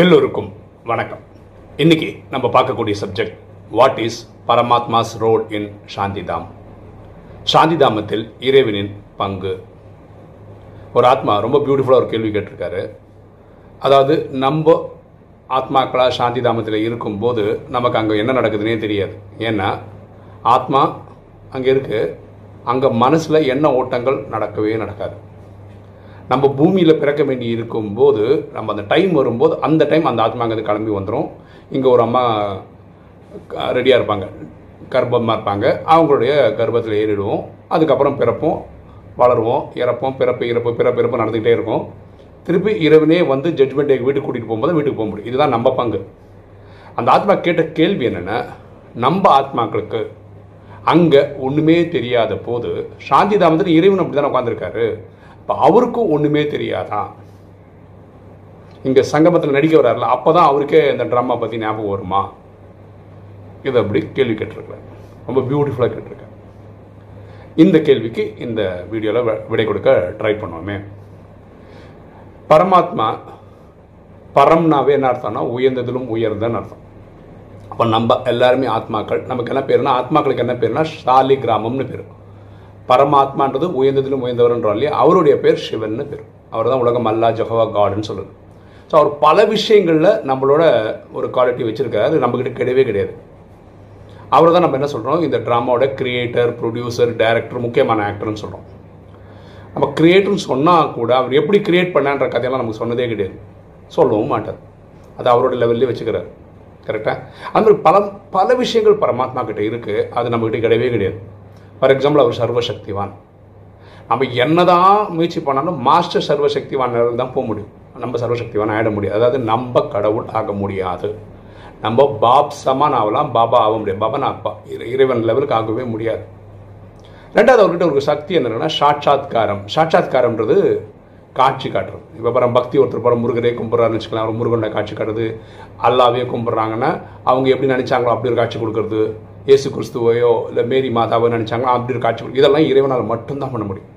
எல்லோருக்கும் வணக்கம். இன்னைக்கு நம்ம பார்க்கக்கூடிய subject what is Paramatma's role in Shantidham சாந்திதாமத்தில் இறைவனின் பங்கு. ஒரு ஆத்மா ரொம்ப பியூட்டிஃபுல்லாக ஒரு கேள்வி கேட்டிருக்காரு. அதாவது நம்ம ஆத்மாக்களாக சாந்திதாமத்தில் இருக்கும்போது நமக்கு அங்கே என்ன நடக்குதுன்னே தெரியாது. ஏன்னா ஆத்மா அங்கே இருக்குது அங்கே மனசில் என்ன ஓட்டங்கள் நடக்கவே நடக்காது. நம்ம பூமியில் பிறக்க வேண்டி இருக்கும்போது நம்ம அந்த டைம் வரும்போது அந்த டைம் அந்த ஆத்மா கிளம்பி வந்துடும் இங்கே ஒரு அம்மா ரெடியாக இருப்பாங்க. கர்ப்பமாக இருப்பாங்க. அவங்களுடைய கர்ப்பத்தில் ஏறிடுவோம். அதுக்கப்புறம் பிறப்போம். வளருவோம். இறப்போம். பிறப்பு இறப்பு பிறப்பு இறப்பு நடந்துக்கிட்டே இருக்கும். திருப்பி இரவுனே வந்து ஜட்மெண்ட் டேக்கு வீட்டுக்கு கூட்டிகிட்டு போகும்போது வீட்டுக்கு போக முடியும். இதுதான் நம்ம பங்கு. அந்த ஆத்மா கேட்ட கேள்வி என்னென்னா நம்ம ஆத்மாக்களுக்கு அங்கே ஒன்றுமே தெரியாத போது சாந்தி தாமத்தில் இறைவன் அப்படி தானே உட்காந்துருக்காரு இப்போ அவருக்கும் ஒன்றுமே தெரியாதான் இங்கே சங்கமத்தில் நடிக்க வர்றாருல அப்போ தான் அவருக்கே இந்த ட்ராமா பற்றி ஞாபகம் வருமா? இதை அப்படி கேள்வி கேட்டிருக்கிறேன் ரொம்ப பியூட்டிஃபுல்லாக கேட்டிருக்கேன் இந்த கேள்விக்கு இந்த வீடியோவில் விடை கொடுக்க ட்ரை பண்ணுவோமே. பரமாத்மா பரம்னாவே என்ன அர்த்தம்னா உயர்ந்ததிலும் உயர்ந்தன்னு அர்த்தம். அப்போ நம்ம எல்லாருமே ஆத்மாக்கள் நமக்கு என்ன பேருனா ஆத்மாக்களுக்கு என்ன பேருனா ஷாலி கிராமம்னு பேர். பரமாத்மான்றது உயர்ந்ததிலும் உயர்ந்தவர்ன்றோம் இல்லையா? அவருடைய பேர் சிவன்னு பேர். அவர் தான் உலகம் அல்லா ஜஹவா காடுன்னு சொல்லுது ஸோ அவர் பல விஷயங்களில் நம்மளோட ஒரு குவாலிட்டி வச்சுருக்காரு. அது நம்மக்கிட்ட கிடையவே கிடையாது. அவர் தான் நம்ம என்ன சொல்கிறோம் இந்த ட்ராமாவோட கிரியேட்டர் ப்ரொடியூசர் டைரக்டர் முக்கியமான ஆக்டர்னு சொல்கிறோம் நம்ம கிரியேட்டர்னு சொன்னால் கூட அவர் எப்படி கிரியேட் பண்ணான்ற கதையெல்லாம் நமக்கு சொன்னதே கிடையாது. சொல்லவும் மாட்டார். அது அவரோட லெவல்லே வச்சுக்கிறார். கரெக்டாக அது மாதிரி பல பல விஷயங்கள் பரமாத்மா கிட்டே இருக்குது அது நம்மக்கிட்ட கிடையவே கிடையாது. ஃபார் எக்ஸாம்பிள் அவர் சர்வசக்திவான். நம்ம என்னதான் முயற்சி பண்ணாலும் மாஸ்டர் சர்வசக்திவான் தான் போக முடியும். நம்ம சர்வசக்திவான் ஆகிட முடியாது. அதாவது நம்ம கடவுள் ஆக முடியாது. நம்ம பாப் சமான் ஆகலாம் பாபா ஆக முடியாது. பாபா நான் அப்பா இறைவன் லெவலுக்கு ஆகவே முடியாது. ரெண்டாவது அவர்கிட்ட ஒரு சக்தி என்னன்னா சாட்சாத்காரம். சாட்சாத்காரம்ன்றது காட்சி காட்டுறது. இப்போ பரம் பக்தி ஒருத்தர் பரம் முருகரே கும்பிட்றாருன்னு வச்சுக்கலாம் அவர் முருகனை காட்சி காட்டுறது. அல்லாவே கும்பிட்றாங்கன்னா அவங்க எப்படி நினச்சாங்களோ அப்படி ஒரு காட்சி கொடுக்கறது. இயேசு கிறிஸ்துவையோ இல்லை மேரி மாதாவோ நினச்சாங்களோ அப்படி ஒரு காட்சி இதெல்லாம் இறைவனால் மட்டும்தான் பண்ண முடியும்.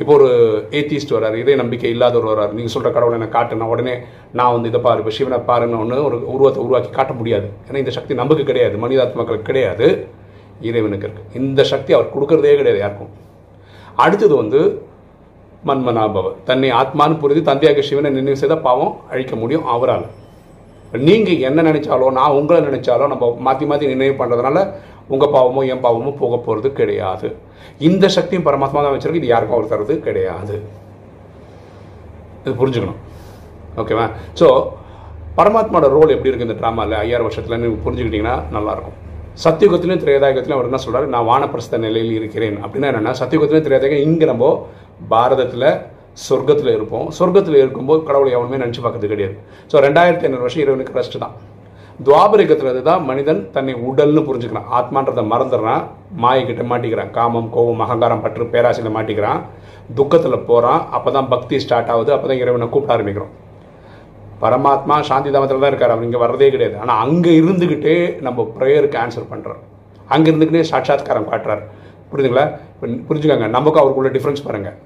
இப்போ ஒரு ஏத்திஸ்ட் வராரு இதே நம்பிக்கை இல்லாதவர் வராரு நீங்கள் சொல்கிற கடவுளை எனக்கு காட்டுனா உடனே நான் வந்து இதை பாரு இப்போ சிவனை பாருன்னு ஒன்று ஒரு உருவத்தை உருவாக்கி காட்ட முடியாது. ஏன்னா இந்த சக்தி நமக்கு கிடையாது மனிதாத்மாக்களுக்கு கிடையாது இறைவனுக்கு இருக்குது இந்த சக்தி அவர் கொடுக்கறதே கிடையாது யாருக்கும். அடுத்தது வந்து மன்மனாபவர். தன்னை ஆத்மான்னு புரிந்து தந்தையாக சிவனை நினைவு செய்தால் பாவம் அழிக்க முடியும் அவரால். நீங்கள் என்ன நினைச்சாலோ நான் உங்களை நினைச்சாலோ நம்ம மாற்றி மாற்றி நினைவு பண்ணுறதுனால உங்கள் பாவமோ என் பாவமோ போக போகிறது கிடையாது. இந்த சக்தியும் பரமாத்மா தான் வச்சிருக்கு இது யாருக்கும் அவர் தர்றது கிடையாது. இது புரிஞ்சுக்கணும். ஓகேவா ஸோ பரமாத்மாவோட ரோல் எப்படி இருக்குது இந்த ட்ராமாவில் ஐயாயிரம் வருஷத்தில் நீங்கள் புரிஞ்சுக்கிட்டிங்கன்னா நல்லாயிருக்கும். சத்தியுகத்திலையும் திரேதாயுகத்திலையும் அவர் என்ன சொல்கிறார் நான் வானப்பிரஸ்த நிலையில் இருக்கிறேன். அப்படின்னா என்னென்னா சத்தியுகத்திலையும் திரேதாயுகம் இங்கே நம்ம பாரதத்தில் சொர்க்கத்தில் இருப்போம். சொர்க்கத்தில் இருக்கும்போது கடவுளை எவனுமே நினச்சி பார்க்கறது கிடையாது ஸோ ரெண்டாயிரத்தி ஐநூறு வருஷம் இறைவனுக்கு ரெஸ்ட் தான். துவாபரிகத்தில் தான் மனிதன் தன்னை உடல்னு புரிஞ்சுக்கிறான். ஆத்மான்றதை மறந்துடுறான். மாயக்கிட்ட மாட்டிக்கிறான். காமம் கோபம் அகங்காரம் பற்று பேராசையில் மாட்டிக்கிறான். துக்கத்தில் போகிறான் அப்போ தான் பக்தி ஸ்டார்ட் ஆகுது. அப்போ தான் இறைவனை கூப்பிட ஆரம்பிக்கிறோம். பரமாத்மா சாந்தி தாமத்தில் தான் இருக்கார். அவர் இங்கே வர்றதே கிடையாது. ஆனால் அங்கே இருந்துக்கிட்டே நம்ம ப்ரேயருக்கு ஆன்சர் பண்ணுறோம் அங்கே இருந்துக்கிட்டே சாட்சாத்காரம் காட்டுறாரு. புரியுதுங்களா இப்போ புரிஞ்சுக்கோங்க. நமக்கு அவருக்குள்ள டிஃப்ரென்ஸ் பாருங்கள்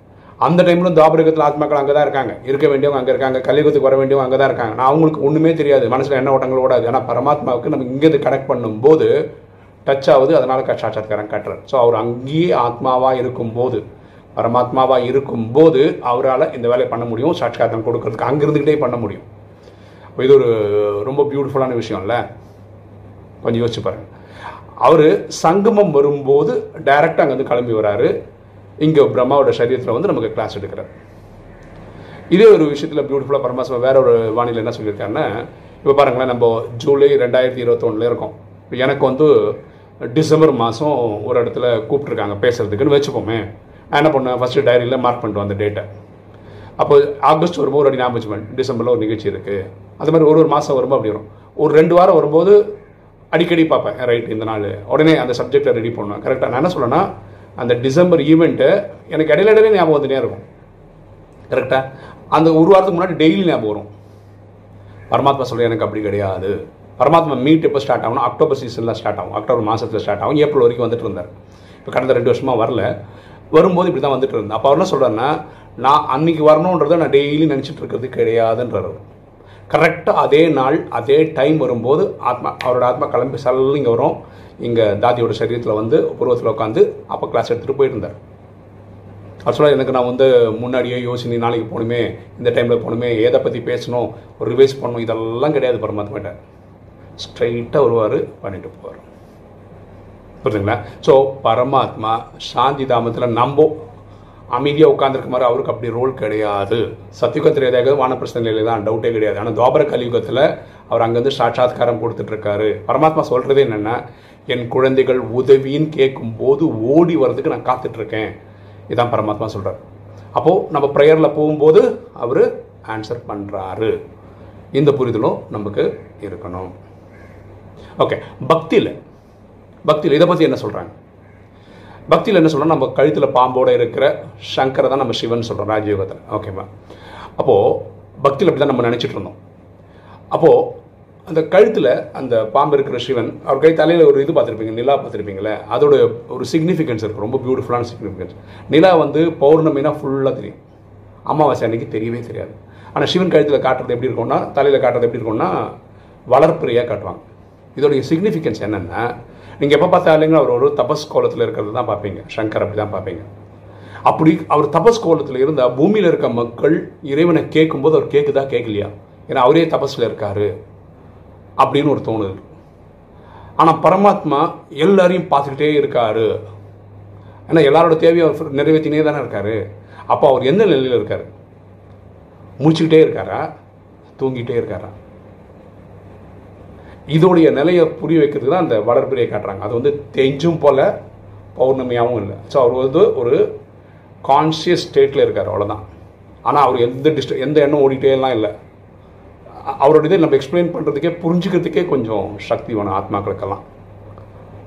அந்த டைமில் தாபரகத்தில் ஆத்மாக்கள் அங்கே தான் இருக்காங்க. இருக்க வேண்டியவங்க அங்கே இருக்காங்க. கலியுகத்துக்கு வர வேண்டியவங்க அங்கே தான் இருக்காங்க. நான் அவங்களுக்கு ஒன்றுமே தெரியாது. மனசில் என்ன ஓட்டங்கள் ஓடாது. ஆனால் பரமாத்மாவுக்கு நம்ம இங்கேருந்து கனெக்ட் பண்ணும்போது டச் ஆகுது. அதனால் சாட்சாத்காரம் காட்டுறாரு. ஸோ அவர் அங்கேயே ஆத்மாவாக இருக்கும்போது பரமாத்மாவாக இருக்கும்போது அவரால் இந்த வேலையை பண்ண முடியும். சாட்சாத்காரம் கொடுக்கறதுக்கு அங்கே இருந்துக்கிட்டே பண்ண முடியும். இது ஒரு ரொம்ப பியூட்டிஃபுல்லான விஷயம் இல்லை கொஞ்சம் யோசிச்சு பாருங்கள் அவர் சங்கமம் வரும்போது டைரெக்டாக அங்கேருந்து கிளம்பி வராரு. இங்கே பிரம்மாவோட சரீரத்தில் வந்து நமக்கு கிளாஸ் எடுக்கிறார். இதே ஒரு விஷயத்தில் பியூட்டிஃபுல்லாக பரமாத்மா வேற ஒரு வானிலை என்ன சொல்லியிருக்காருன்னா இப்போ பாருங்களேன் நம்ம ஜூலை ரெண்டாயிரத்தி இருபத்தொன்னில் இருக்கோம். இப்போ எனக்கு வந்து டிசம்பர் மாதம் ஒரு இடத்துல கூப்பிட்ருக்காங்க பேசுகிறதுக்குன்னு வச்சுப்போமே நான் என்ன பண்ணேன்? ஃபஸ்ட்டு டைரியில் மார்க் பண்ணிட்டு வந்த டேட்டை அப்போ ஆகஸ்ட் வரும்போது ஒரு அடி ஞாபகம் வச்சுப்பேன் டிசம்பரில் ஒரு நிகழ்ச்சி இருக்குது அது மாதிரி ஒரு ஒரு மாதம் வரும்போது அப்படி வரும். ஒரு ரெண்டு வாரம் வரும்போது அடிக்கடி பார்ப்பேன் ரைட் இந்த நாள். உடனே அந்த சப்ஜெக்டை ரெடி பண்ணுவேன். கரெக்டாக நான் என்ன சொல்லேன்னா அந்த டிசம்பர் ஈவெண்ட்டு எனக்கு இடையில இடையில ஞாபகம் வந்துட்டே இருக்கும். கரெக்டாக அந்த ஒரு வாரத்துக்கு முன்னாடி டெய்லி ஞாபகம் வரும். பரமாத்மா சொல்ல எனக்கு அப்படி கிடையாது. பரமாத்மா மீட் எப்போ ஸ்டார்ட் ஆகும் அக்டோபர் சீசனில் ஸ்டார்ட் ஆகும். அக்டோபர் மாதத்தில் ஸ்டார்ட் ஆகும். ஏப்ரல் வரைக்கும் வந்துட்டு இருந்தார். இப்போ கடந்த ரெண்டு வருஷமாக வரல. வரும்போது இப்படி தான் வந்துட்டு இருந்தேன் அப்போ அவர் என்ன சொல்கிறாருன்னா நான் அன்னைக்கு வரணுன்றதை நான் டெய்லி நினச்சிட்டு இருக்கிறது கிடையாதுன்றார் கரெக்டாக அதே நாள் அதே டைம் வரும்போது ஆத்மா அவரோட ஆத்மா கிளம்பி சல்ல இங்கே வரும். இங்கே தாதியோட சரீரத்தில் வந்து பூர்வத்தில் உட்காந்து அப்போ கிளாஸ் எடுத்துகிட்டு போயிருந்தார். ஆக்சுவலாக எனக்கு நான் வந்து முன்னாடியே யோசினி நாளைக்கு போகணுமே இந்த டைமில் போகணுமே எதை பற்றி பேசணும் ஒரு ரிவைஸ் பண்ணணும் இதெல்லாம் கிடையாது பரமாத்மாட்ட ஸ்ட்ரைட்டாக வருவார் பண்ணிட்டு போவார். புரியுதுங்களா ஸோ பரமாத்மா சாந்தி தாமத்தில் நம்போ அமைதியாக உட்காந்துருக்க மாதிரி அவருக்கு அப்படி ரோல் கிடையாது. சத்தியுகத்தில் ஏதாவது வான பிரச்சனையில் தான் டவுட்டே கிடையாது. ஆனால் துவாபர கலியுகத்தில் அவர் அங்கேருந்து சாட்சாத்காரம் கொடுத்துட்ருக்காரு. பரமாத்மா சொல்கிறது என்னென்னா என் குழந்தைகள் உதவின்னு கேட்கும்போது ஓடி வர்றதுக்கு நான் காத்துட்ருக்கேன். இதான் பரமாத்மா சொல்கிறார் அப்போது நம்ம ப்ரேயரில் போகும்போது அவர் ஆன்சர் பண்ணுறாரு இந்த புரிதலும் நமக்கு இருக்கணும். ஓகே பக்தியில். பக்தியில் இதை பற்றி என்ன சொல்கிறாங்க பக்தியில் என்ன சொல்கிறோம் நம்ம கழுத்தில் பாம்போடு இருக்கிற சங்கரை தான் நம்ம சிவன் சொல்கிறோம் ராஜயோகத்தில். ஓகேவா அப்போது பக்தியில் அப்படி தான் நம்ம நினச்சிட்டு இருந்தோம். அப்போது அந்த கழுத்தில் அந்த பாம்பு இருக்கிற சிவன் அவர் கை தலையில் ஒரு இது பார்த்துருப்பீங்க நிலா பார்த்துருப்பீங்களே அதோட ஒரு சிக்னிஃபிகன்ஸ் இருக்குது ரொம்ப பியூட்டிஃபுல்லான சிக்னிஃபிகன்ஸ் நிலா வந்து பௌர்ணமினா ஃபுல்லாக தெரியும். அமாவாசை அன்னைக்கு தெரியவே தெரியாது. ஆனால் சிவன் கழுத்தில் காட்டுறது எப்படி இருக்கும்னா தலையில் காட்டுறது எப்படி இருக்கும்னா வளர்ப்புறையாக காட்டுவாங்க. இதோடைய சிக்னிஃபிகன்ஸ் என்னென்னா நீங்கள் எப்போ பார்த்தாலுங்க அவர் ஒரு தபஸ் கோலத்தில் இருக்கிறது தான் பார்ப்பீங்க. சங்கர் அப்படி தான் பார்ப்பீங்க. அப்படி அவர் தபஸ் கோலத்தில் இருந்தால் பூமியில் இருக்க மக்கள் இறைவனை கேட்கும்போது அவர் கேட்குதா கேட்கலையா? ஏன்னா அவரே தபஸில் இருக்காரு அப்படின்னு ஒரு தோணுது. ஆனால் பரமாத்மா எல்லாரையும் பார்த்துக்கிட்டே இருக்காரு. ஏன்னா எல்லாரோட தேவையை அவர் நிறைவேற்றினே தானே இருக்காரு. அப்போ அவர் எந்த நிலையில் இருக்கார்? முடிச்சுக்கிட்டே இருக்காரா? தூங்கிட்டே இருக்காரா? இதோடைய நிலையை புரிய வைக்கிறதுக்கு தான் அந்த வளர்பிறையை காட்டுறாங்க. அது வந்து தெஞ்சும் போல பௌர்ணமியாகவும் இல்லை. ஸோ அவர் வந்து ஒரு கான்சியஸ் ஸ்டேட்டில் இருக்கார் அவ்வளோதான் ஆனால் அவர் எந்த டிஸ்ட எந்த எண்ணம் ஓடிட்டேலாம் இல்லை. அவரோட இதை நம்ம எக்ஸ்பிளைன் பண்ணுறதுக்கே புரிஞ்சுக்கிறதுக்கே கொஞ்சம் சக்தி வேணும் ஆத்மாக்களுக்கெல்லாம்.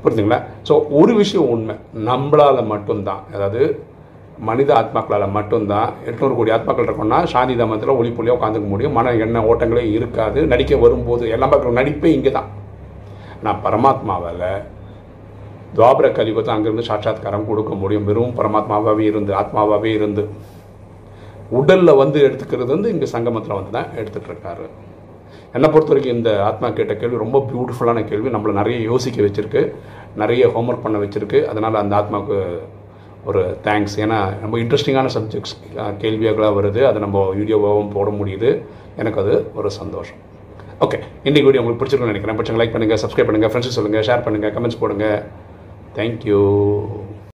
புரிஞ்சுங்களா ஸோ ஒரு விஷயம் உண்மை. நம்மளால் மட்டும்தான். அதாவது மனித ஆத்மாக்களால் மட்டும்தான் எட்நூறு கோடி ஆத்மாக்கள் இருக்கோம்னா சாந்தி தாமத்தில் ஒளிப்புள்ளியாக உட்காந்துக்க முடியும். மன எண்ண ஓட்டங்களே இருக்காது. நடிக்க வரும்போது எல்லாம் பார்க்குற நடிப்பே இங்கே தான் நான் பரமாத்மாவால் துவாபர கலியுகத்தை அங்கேருந்து சாட்சாத்காரம் கொடுக்க முடியும். வெறும் பரமாத்மாவாகவே இருந்து ஆத்மாவாகவே இருந்து. உடலில் வந்து எடுத்துக்கிறது வந்து இங்கே சங்கமத்தில் வந்து தான் எடுத்துகிட்டு இருக்காரு. என்னை பொறுத்த வரைக்கும் இந்த ஆத்மா கேட்ட கேள்வி ரொம்ப பியூட்டிஃபுல்லான கேள்வி. நம்மளை நிறைய யோசிக்க வச்சுருக்கு. நிறைய ஹோம்ஒர்க் பண்ண வச்சுருக்கு. அதனால் அந்த ஆத்மாவுக்கு ஒரு தேங்க்ஸ் ஏன்னா ரொம்ப இன்ட்ரெஸ்டிங்கான சப்ஜெக்ட்ஸ் கேள்வியாக வருது. அதை நம்ம வீடியோவாகவும் போட முடியுது. எனக்கு அது ஒரு சந்தோஷம். ஓகே இன்றைக்கி வீடியோ உங்களுக்கு பிடிச்சிருக்குன்னு நினைக்கிறேன். பிடிச்சவங்க லைக் பண்ணுங்கள் சப்ஸ்கிரைப் பண்ணுங்கள் ஃப்ரெண்ட்ஸ் சொல்லுங்கள் ஷேர் பண்ணுங்கள் கமெண்ட்ஸ் போடுங்க. தேங்க்யூ